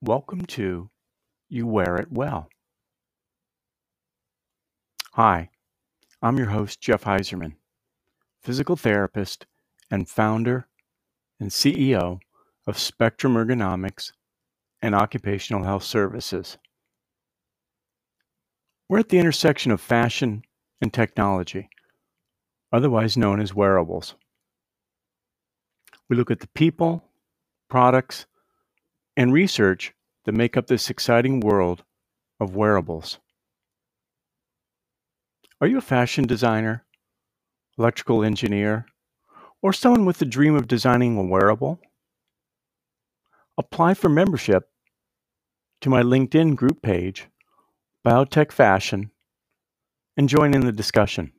Welcome to You Wear It Well. Hi, I'm your host, Jeff Heiserman, physical therapist and founder and CEO of Spectrum Ergonomics and Occupational Health Services. We're at the intersection of fashion and technology, otherwise known as wearables. We look at the people, products, and research that make up this exciting world of wearables. Are you a fashion designer, electrical engineer, or someone with the dream of designing a wearable? Apply for membership to my LinkedIn group page, Biotech Fashion, and join in the discussion.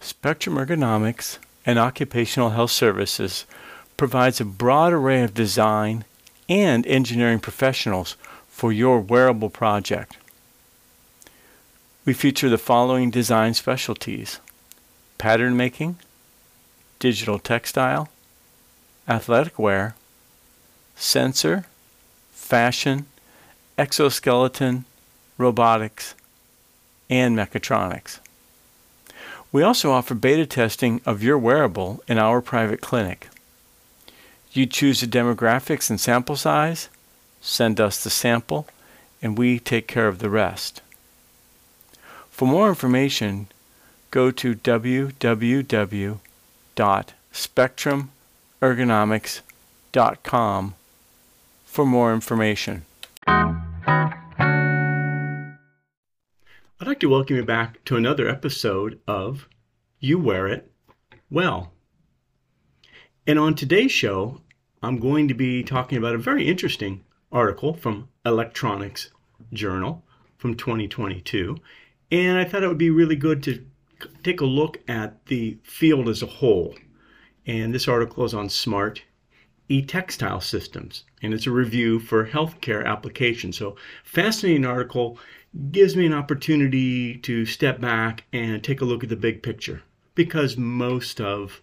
Spectrum Ergonomics and Occupational Health Services provides a broad array of design and engineering professionals for your wearable project. We feature the following design specialties pattern making, digital textile, athletic wear, sensor, fashion, exoskeleton, robotics, and mechatronics. We also offer beta testing of your wearable in our private clinic. You choose the demographics and sample size, send us the sample, and we take care of the rest. For more information, go to www.spectrumergonomics.com for more information. Like to welcome you back to another episode of You Wear It Well. And on today's show, I'm going to be talking about a very interesting article from Electronics Journal from 2022. And I thought it would be really good to take a look at the field as a whole. And this article is on smart e-textile systems and it's a review for healthcare applications. So fascinating article gives me an opportunity to step back and take a look at the big picture because most of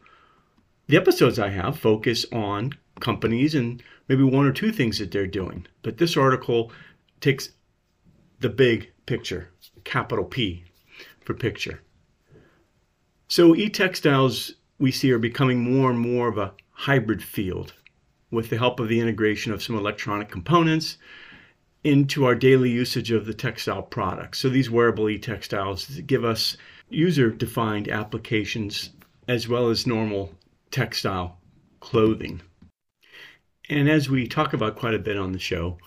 the episodes I have focus on companies and maybe one or two things that they're doing. But this article takes the big picture, capital P for picture. So e-textiles we see are becoming more and more of a hybrid field with the help of the integration of some electronic components into our daily usage of the textile products. So these wearable e-textiles give us user-defined applications as well as normal textile clothing. And as we talk about quite a bit on the show,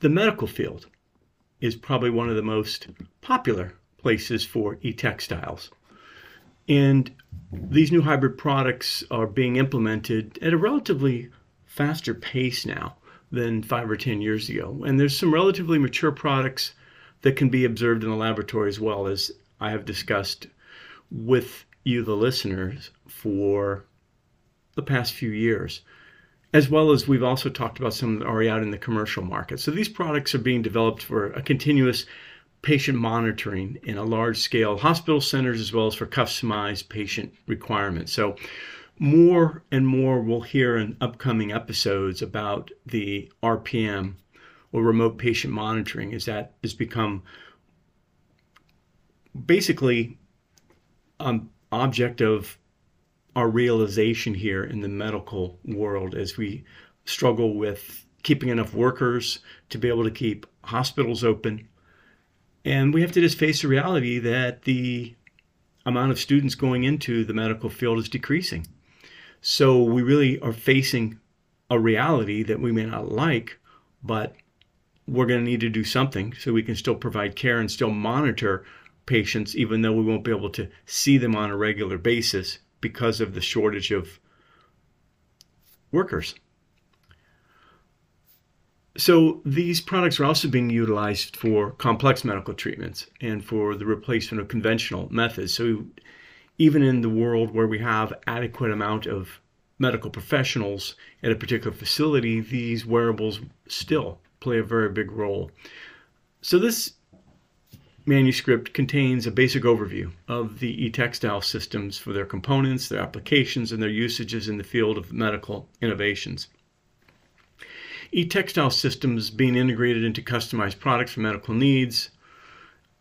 the medical field is probably one of the most popular places for e-textiles. And these new hybrid products are being implemented at a relatively faster pace now than five or 10 years ago. And there's some relatively mature products that can be observed in the laboratory as well as I have discussed with you, the listeners, for the past few years. As well as we've also talked about some that are already out in the commercial market. So these products are being developed for a continuous patient monitoring in a large scale hospital centers as well as for customized patient requirements. So more and more we'll hear in upcoming episodes about the RPM or remote patient monitoring as that has become basically an object of our realization here in the medical world as we struggle with keeping enough workers to be able to keep hospitals open. And we have to just face the reality that the amount of students going into the medical field is decreasing. So we really are facing a reality that we may not like, but we're going to need to do something so we can still provide care and still monitor patients, even though we won't be able to see them on a regular basis because of the shortage of workers. So these products are also being utilized for complex medical treatments and for the replacement of conventional methods. So even in the world where we have adequate amount of medical professionals at a particular facility, these wearables still play a very big role. So this manuscript contains a basic overview of the e-textile systems for their components, their applications, and their usages in the field of medical innovations. E-textile systems being integrated into customized products for medical needs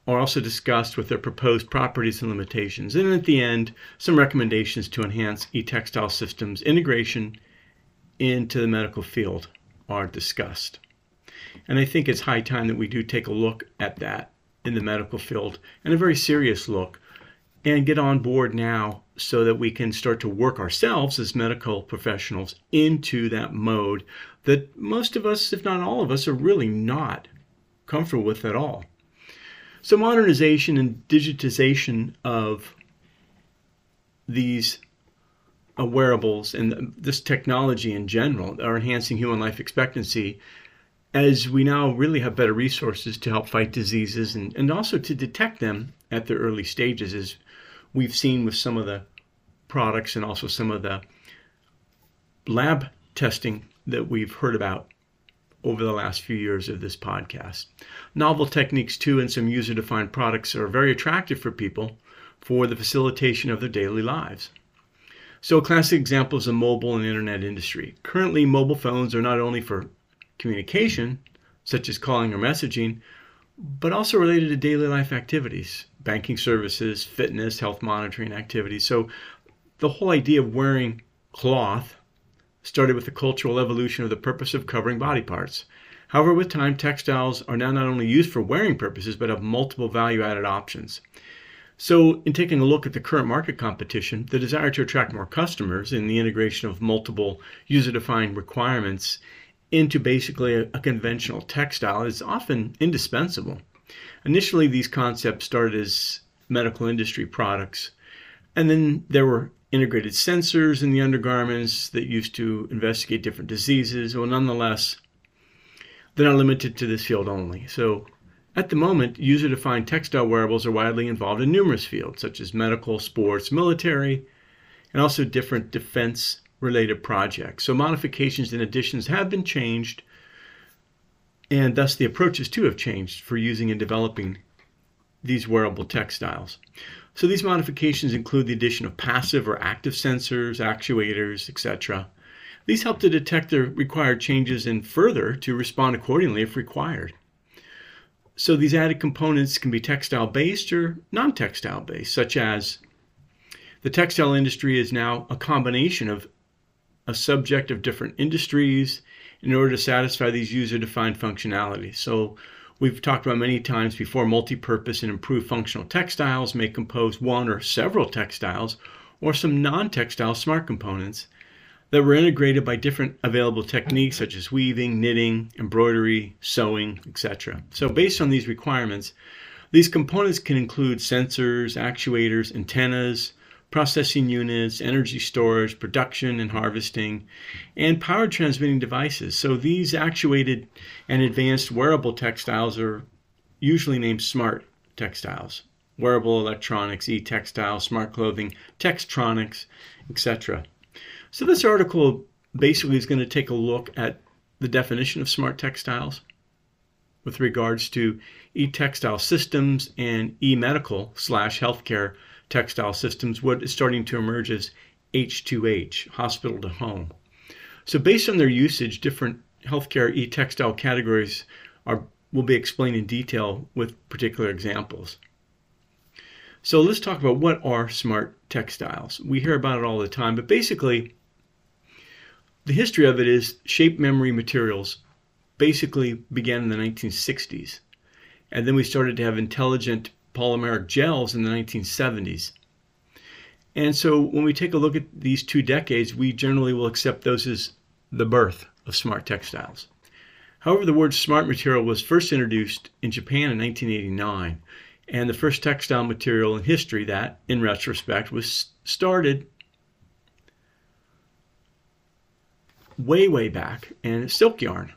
are also discussed with their proposed properties and limitations. And at the end, some recommendations to enhance e-textile systems integration into the medical field are discussed. And I think it's high time that we do take a look at that in the medical field and a very serious look and get on board now so that we can start to work ourselves as medical professionals into that mode that most of us, if not all of us, are really not comfortable with at all. So, modernization and digitization of these wearables and this technology in general are enhancing human life expectancy as we now really have better resources to help fight diseases and, and also to detect them at their early stages, as we've seen with some of the products and also some of the lab testing that we've heard about over the last few years of this podcast. Novel techniques, too, and some user defined products are very attractive for people for the facilitation of their daily lives. So, a classic example is the mobile and internet industry. Currently, mobile phones are not only for communication, such as calling or messaging, but also related to daily life activities, banking services, fitness, health monitoring activities. So the whole idea of wearing cloth started with the cultural evolution of the purpose of covering body parts. However, with time, textiles are now not only used for wearing purposes, but have multiple value added options. So, in taking a look at the current market competition, the desire to attract more customers and the integration of multiple user defined requirements into basically a, a conventional textile is often indispensable. Initially, these concepts started as medical industry products, and then there were integrated sensors in the undergarments that used to investigate different diseases. Well, nonetheless, they're not limited to this field only. So, at the moment, user defined textile wearables are widely involved in numerous fields, such as medical, sports, military, and also different defense related projects. So modifications and additions have been changed, and thus the approaches too have changed for using and developing these wearable textiles. So these modifications include the addition of passive or active sensors, actuators, etc. These help to detect the required changes and further to respond accordingly if required. So these added components can be textile based or non textile based, such as the textile industry is now a combination of a subject of different industries in order to satisfy these user defined functionalities. So we've talked about many times before multi-purpose and improved functional textiles may compose one or several textiles or some non-textile smart components that were integrated by different available techniques such as weaving, knitting, embroidery, sewing, etc. So based on these requirements, these components can include sensors, actuators, antennas, processing units, energy storage, production and harvesting, and power transmitting devices. So these actuated and advanced wearable textiles are usually named smart textiles. Wearable electronics, e-textile, smart clothing, textronics, etc. So this article basically is going to take a look at the definition of smart textiles with regards to e-textile systems and e-medical slash healthcare textile systems, what is starting to emerge as H2H, hospital to home. So, based on their usage, different healthcare e textile categories are, will be explained in detail with particular examples. So, let's talk about what are smart textiles. We hear about it all the time, but basically, the history of it is shape memory materials basically began in the 1960s. And then we started to have intelligent polymeric gels in the 1970s. And so when we take a look at these two decades, we generally will accept those as the birth of smart textiles. However, the word smart material was first introduced in Japan in 1989, and the first textile material in history that, in retrospect, was started way, way back, and silk yarn.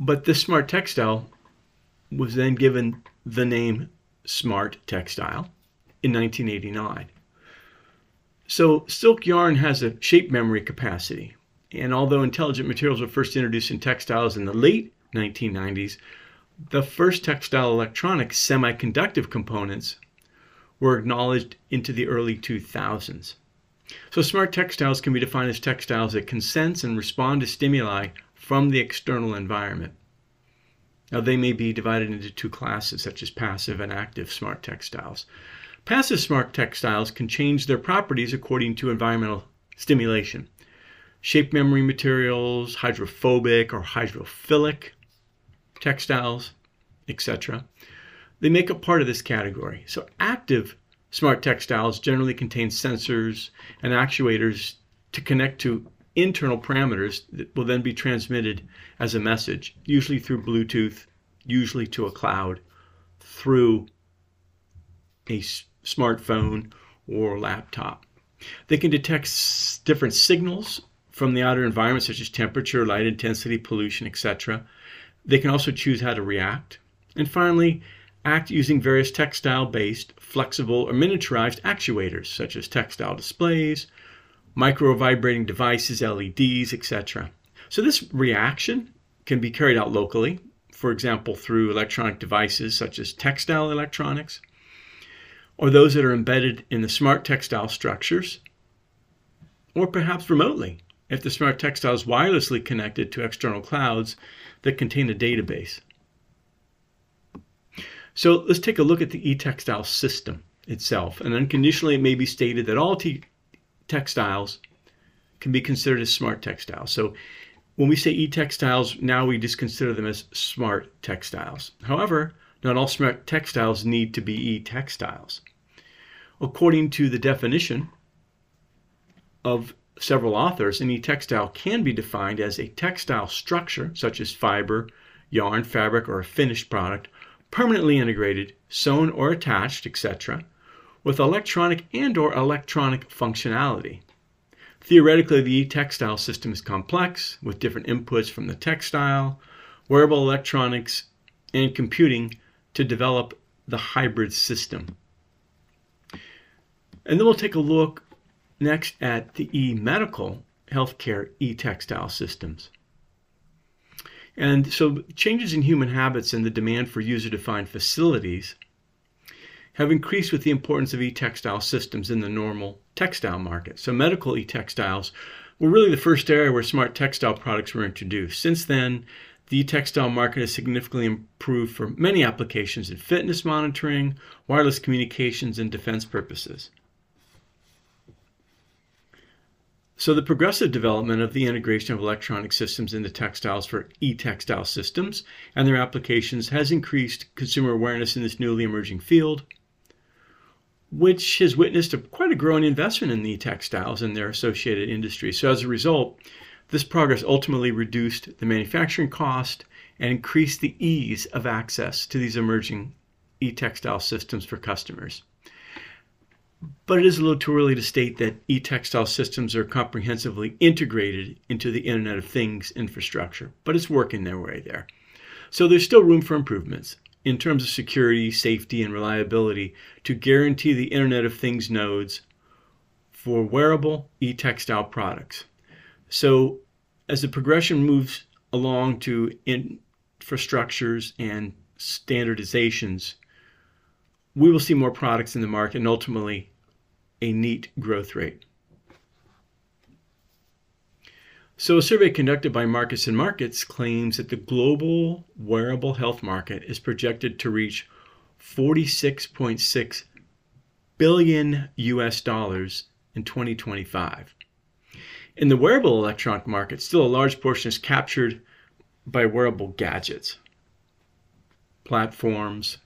But this smart textile was then given the name Smart Textile in 1989. So, silk yarn has a shape memory capacity. And although intelligent materials were first introduced in textiles in the late 1990s, the first textile electronic semiconductive components were acknowledged into the early 2000s. So smart textiles can be defined as textiles that can sense and respond to stimuli from the external environment. Now they may be divided into two classes such as passive and active smart textiles. Passive smart textiles can change their properties according to environmental stimulation. Shape memory materials, hydrophobic or hydrophilic textiles, etc. They make up part of this category. So active smart textiles generally contain sensors and actuators to connect to internal parameters that will then be transmitted as a message, usually through Bluetooth, usually to a cloud, through a smartphone or laptop. They can detect different signals from the outer environment, such as temperature, light intensity, pollution, etc. They can also choose how to react. And finally, act using various textile-based, flexible, or miniaturized actuators, such as textile displays, micro-vibrating devices, LEDs, etc. So this reaction can be carried out locally, for example, through electronic devices such as textile electronics, or those that are embedded in the smart textile structures, or perhaps remotely if the smart textile is wirelessly connected to external clouds that contain a database. So let's take a look at the e-textile system itself. And unconditionally, it may be stated that all textiles can be considered as smart textiles. So when we say e-textiles, now we just consider them as smart textiles. However, not all smart textiles need to be e-textiles. According to the definition of several authors, an e-textile can be defined as a textile structure, such as fiber, yarn, fabric, or a finished product, permanently integrated, sewn or attached, etc., with electronic and or electronic functionality. Theoretically, the e-textile system is complex, with different inputs from the textile, wearable electronics, and computing to develop the hybrid system. And then we'll take a look next at the e-medical healthcare e-textile systems. And so changes in human habits and the demand for user-defined facilities have increased with the importance of e-textile systems in the normal textile market. So medical e-textiles were really the first area where smart textile products were introduced. Since then, the textile market has significantly improved for many applications in fitness monitoring, wireless communications, and defense purposes. So the progressive development of the integration of electronic systems into textiles for e-textile systems and their applications has increased consumer awareness in this newly emerging field, which has witnessed a, quite a growing investment in the textiles and their associated industries. So as a result, this progress ultimately reduced the manufacturing cost and increased the ease of access to these emerging e-textile systems for customers. But it is a little too early to state that e-textile systems are comprehensively integrated into the Internet of Things infrastructure, but it's working their way there. So there's still room for improvements in terms of security, safety, and reliability to guarantee the Internet of Things nodes for wearable e-textile products. So as the progression moves along to infrastructures and standardizations, we will see more products in the market and ultimately a neat growth rate. So, a survey conducted by Markets and Markets claims that the global wearable health market is projected to reach 46.6 billion US dollars in 2025. In the wearable electronic market, still a large portion is captured by wearable gadgets, platforms,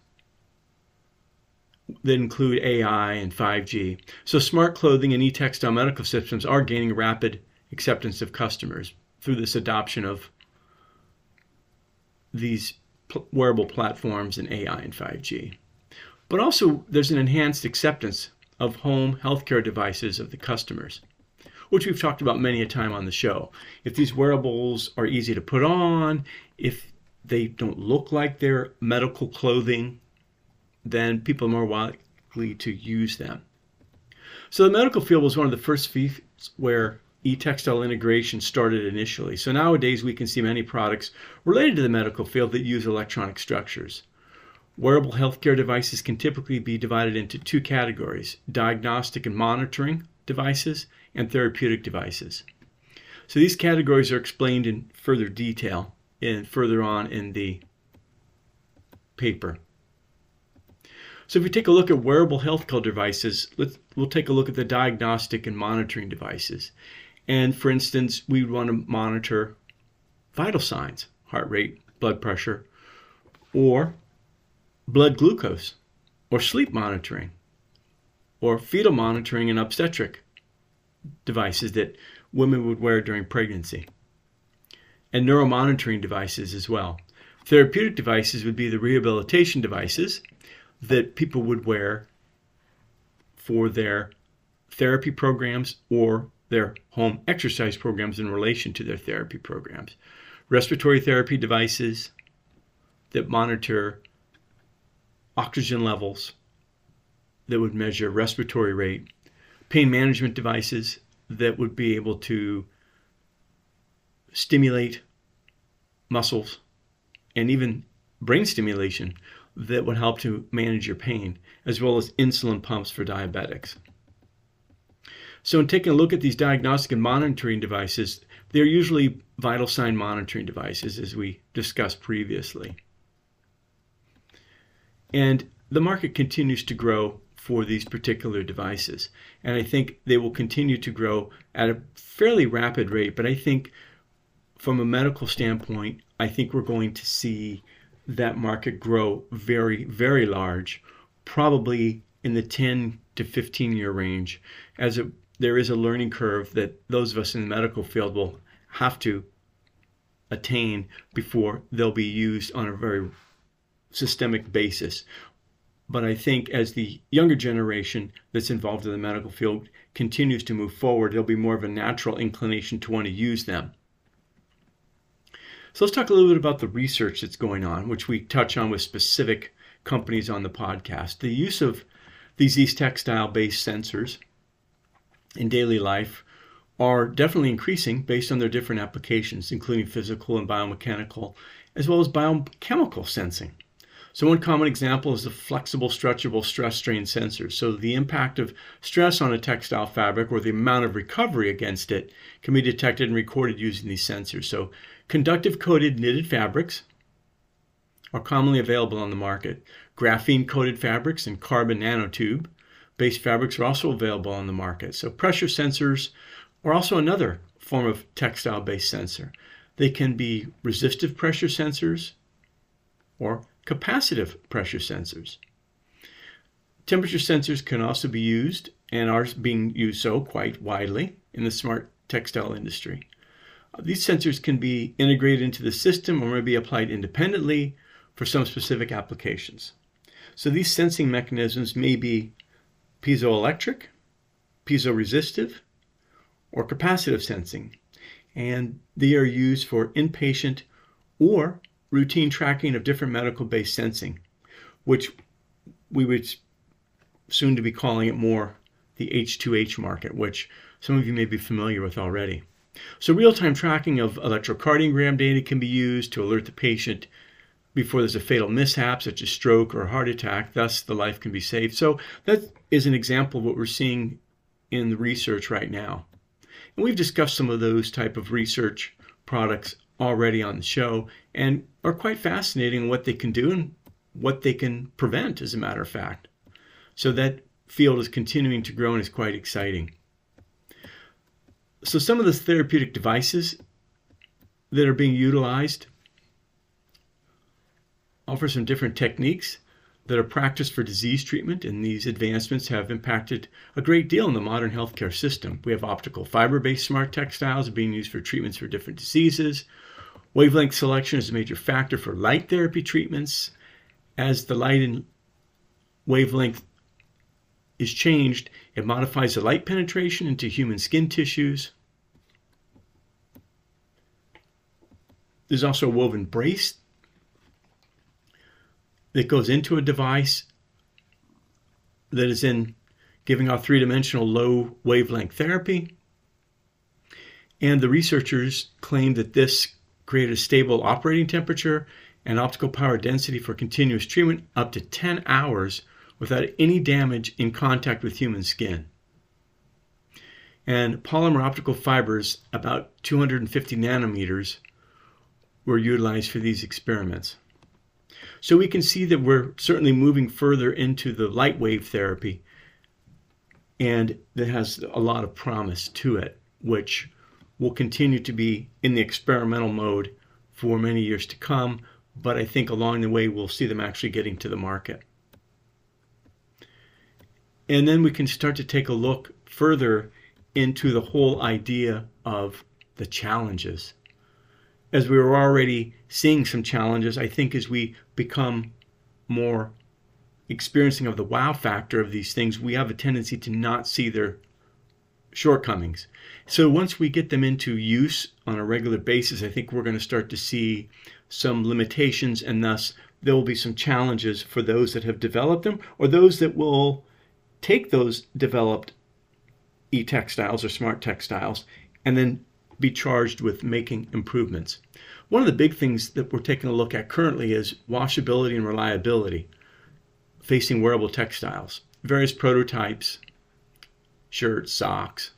that include AI and 5G. So smart clothing and e-textile medical systems are gaining rapid acceptance of customers through this adoption of these wearable platforms and AI and 5G. But also there's an enhanced acceptance of home healthcare devices of the customers, which we've talked about many a time on the show. If these wearables are easy to put on, if they don't look like they're medical clothing, then people are more likely to use them. So the medical field was one of the first fields where e-textile integration started initially. So nowadays we can see many products related to the medical field that use electronic structures. Wearable healthcare devices can typically be divided into two categories, diagnostic and monitoring devices and therapeutic devices. So these categories are explained in further detail in further on in the paper. So if we take a look at wearable healthcare devices, let's, we'll take a look at the diagnostic and monitoring devices. And for instance, we would want to monitor vital signs, heart rate, blood pressure, or blood glucose, or sleep monitoring, or fetal monitoring and obstetric devices that women would wear during pregnancy, and neuromonitoring devices as well. Therapeutic devices would be the rehabilitation devices that people would wear for their therapy programs or their home exercise programs in relation to their therapy programs. Respiratory therapy devices that monitor oxygen levels, that would measure respiratory rate, pain management devices that would be able to stimulate muscles and even brain stimulation that would help to manage your pain, as well as insulin pumps for diabetics. So, in taking a look at these diagnostic and monitoring devices, they're usually vital sign monitoring devices, as we discussed previously. And the market continues to grow for these particular devices. And I think they will continue to grow at a fairly rapid rate. But I think from a medical standpoint, I think we're going to see that market grow very, very large, probably in the 10 to 15 year range, as it, there is a learning curve that those of us in the medical field will have to attain before they'll be used on a very systemic basis. But I think as the younger generation that's involved in the medical field continues to move forward, there'll be more of a natural inclination to want to use them. So let's talk a little bit about the research that's going on, which we touch on with specific companies on the podcast. The use of these textile based sensors in daily life are definitely increasing based on their different applications, including physical and biomechanical, as well as biochemical sensing. So one common example is the flexible stretchable stress strain sensors. So the impact of stress on a textile fabric or the amount of recovery against it can be detected and recorded using these sensors. So conductive coated knitted fabrics are commonly available on the market. Graphene coated fabrics and carbon nanotube based fabrics are also available on the market. So pressure sensors are also another form of textile based sensor. They can be resistive pressure sensors or capacitive pressure sensors. Temperature sensors can also be used and are being used so quite widely in the smart textile industry. These sensors can be integrated into the system or may be applied independently for some specific applications. So these sensing mechanisms may be piezoelectric, piezoresistive, or capacitive sensing, and they are used for inpatient or routine tracking of different medical based sensing, which we would soon to be calling it more the H2H market, which some of you may be familiar with already. So real-time tracking of electrocardiogram data can be used to alert the patient before there's a fatal mishap such as stroke or heart attack, thus the life can be saved. So that is an example of what we're seeing in the research right now. And we've discussed some of those type of research products already on the show and are quite fascinating what they can do and what they can prevent, as a matter of fact. So that field is continuing to grow and is quite exciting. So some of the therapeutic devices that are being utilized offer some different techniques that are practiced for disease treatment, and these advancements have impacted a great deal in the modern healthcare system. We have optical fiber based smart textiles being used for treatments for different diseases. Wavelength selection is a major factor for light therapy treatments. As the light and wavelength is changed, it modifies the light penetration into human skin tissues. There's also a woven brace that goes into a device that is in giving out three dimensional low wavelength therapy. And the researchers claim that this created a stable operating temperature and optical power density for continuous treatment up to 10 hours without any damage in contact with human skin. And polymer optical fibers, about 250 nanometers, were utilized for these experiments. So we can see that we're certainly moving further into the light wave therapy, and that has a lot of promise to it, which will continue to be in the experimental mode for many years to come, but I think along the way we'll see them actually getting to the market. And then we can start to take a look further into the whole idea of the challenges. As we were already seeing some challenges, I think as we become more experiencing of the wow factor of these things, we have a tendency to not see their shortcomings. So once we get them into use on a regular basis, I think we're going to start to see some limitations and thus there will be some challenges for those that have developed them or those that will take those developed e-textiles or smart textiles and then be charged with making improvements. One of the big things that we're taking a look at currently is washability and reliability facing wearable textiles. Various prototypes, shirts, socks,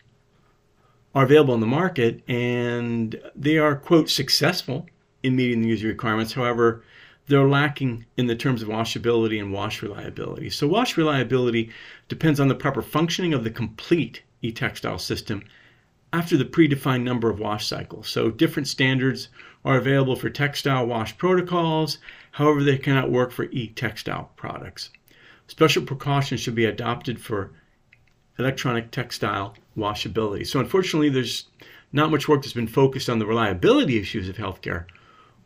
are available on the market and they are, quote, successful in meeting the user requirements. However, they're lacking in the terms of washability and wash reliability. So, wash reliability depends on the proper functioning of the complete e textile system after the predefined number of wash cycles. So, different standards are available for textile wash protocols, however, they cannot work for e textile products. Special precautions should be adopted for electronic textile washability. So, unfortunately, there's not much work that's been focused on the reliability issues of healthcare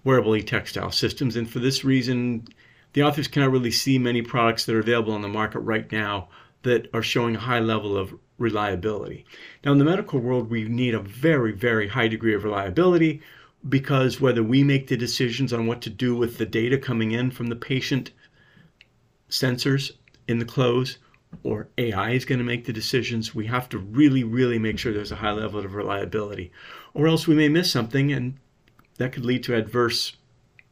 wearable e-textile systems. And for this reason, the authors cannot really see many products that are available on the market right now that are showing a high level of reliability. Now, in the medical world, we need a very, very high degree of reliability because whether we make the decisions on what to do with the data coming in from the patient sensors in the clothes or AI is going to make the decisions, we have to really, really make sure there's a high level of reliability. Or else we may miss something and that could lead to adverse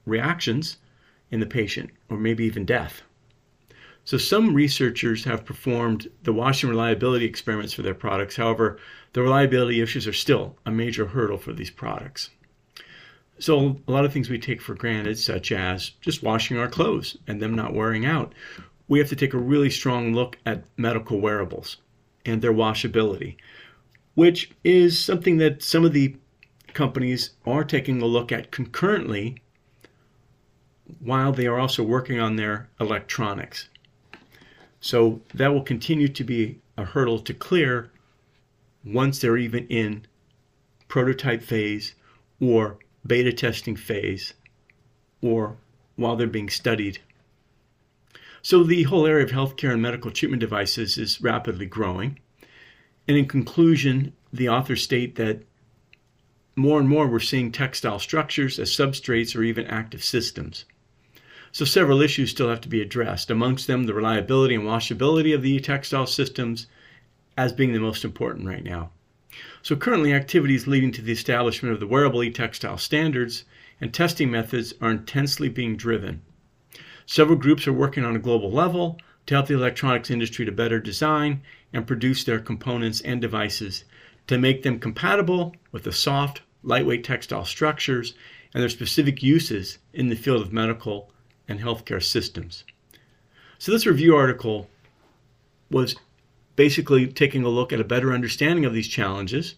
reactions in the patient or maybe even death. So, some researchers have performed the washing reliability experiments for their products. However, the reliability issues are still a major hurdle for these products. So, a lot of things we take for granted, such as just washing our clothes and them not wearing out, we have to take a really strong look at medical wearables and their washability, which is something that some of the companies are taking a look at concurrently while they are also working on their electronics. So that will continue to be a hurdle to clear once they're even in prototype phase or beta testing phase or while they're being studied. So the whole area of healthcare and medical treatment devices is rapidly growing. And in conclusion, the authors state that more and more we're seeing textile structures as substrates or even active systems. So several issues still have to be addressed, amongst them the reliability and washability of the e textile systems as being the most important right now. So currently activities leading to the establishment of the wearable e-textile standards and testing methods are intensely being driven. Several groups are working on a global level to help the electronics industry to better design and produce their components and devices to make them compatible with the soft, lightweight textile structures and their specific uses in the field of medical and healthcare systems. So, this review article was basically taking a look at a better understanding of these challenges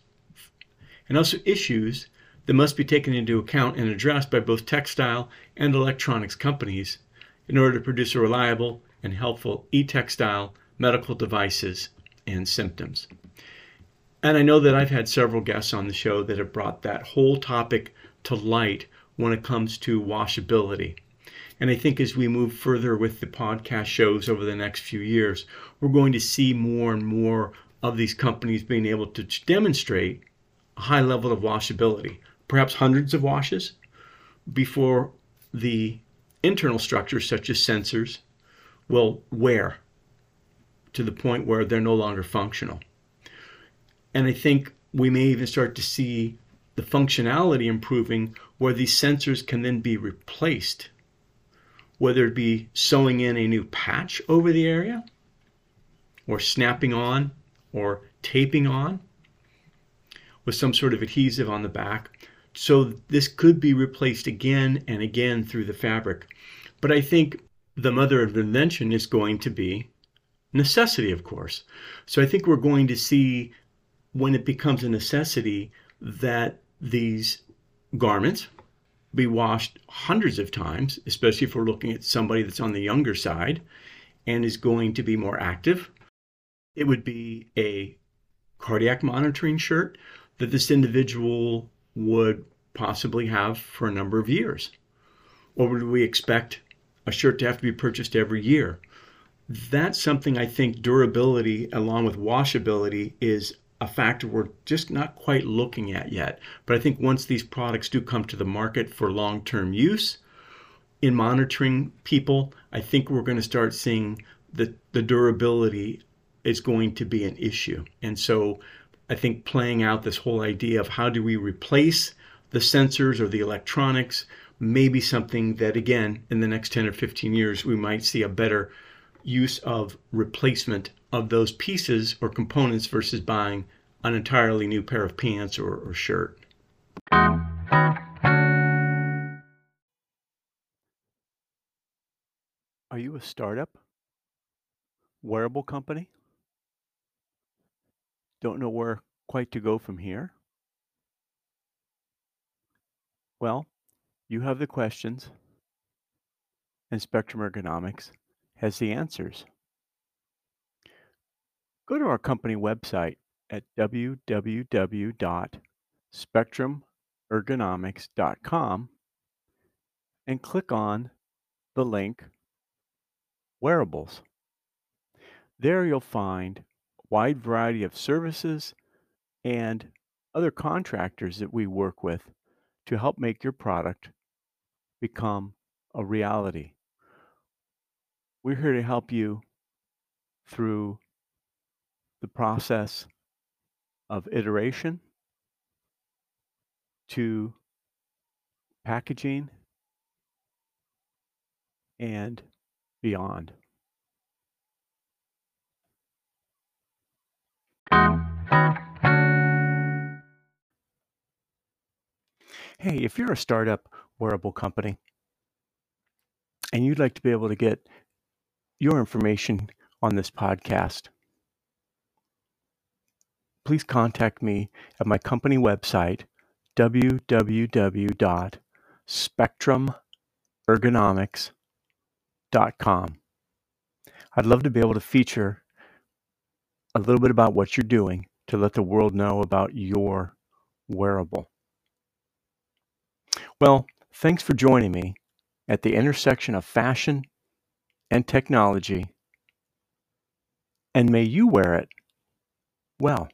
and also issues that must be taken into account and addressed by both textile and electronics companies in order to produce a reliable and helpful e textile medical devices and symptoms. And I know that I've had several guests on the show that have brought that whole topic to light when it comes to washability. And I think as we move further with the podcast shows over the next few years, we're going to see more and more of these companies being able to demonstrate a high level of washability, perhaps hundreds of washes before the internal structures, such as sensors, will wear to the point where they're no longer functional. And I think we may even start to see the functionality improving where these sensors can then be replaced, whether it be sewing in a new patch over the area, or snapping on, or taping on with some sort of adhesive on the back. So this could be replaced again and again through the fabric. But I think the mother of invention is going to be necessity, of course. So I think we're going to see when it becomes a necessity that these garments be washed hundreds of times, especially if we're looking at somebody that's on the younger side and is going to be more active. It would be a cardiac monitoring shirt that this individual would possibly have for a number of years. Or would we expect a shirt to have to be purchased every year? That's something I think durability along with washability is a factor we're just not quite looking at yet. But I think once these products do come to the market for long term use, in monitoring people, I think we're going to start seeing that the durability is going to be an issue. And so I think playing out this whole idea of how do we replace the sensors or the electronics may be something that, again, in the next 10 or 15 years, we might see a better use of replacement of those pieces or components versus buying an entirely new pair of pants or, or shirt. Are you a startup? Wearable company? Don't know where quite to go from here? Well, you have the questions, and Spectrum Ergonomics has the answers. Go to our company website at www.spectrumergonomics.com and click on the link Wearables. There you'll find a wide variety of services and other contractors that we work with to help make your product become a reality. We're here to help you through the process of iteration to packaging and beyond. Hey, if you're a startup wearable company and you'd like to be able to get your information on this podcast, please contact me at my company website, www.spectrumergonomics.com. I'd love to be able to feature a little bit about what you're doing to let the world know about your wearable. Well, thanks for joining me at the intersection of fashion and technology, and may you wear it well.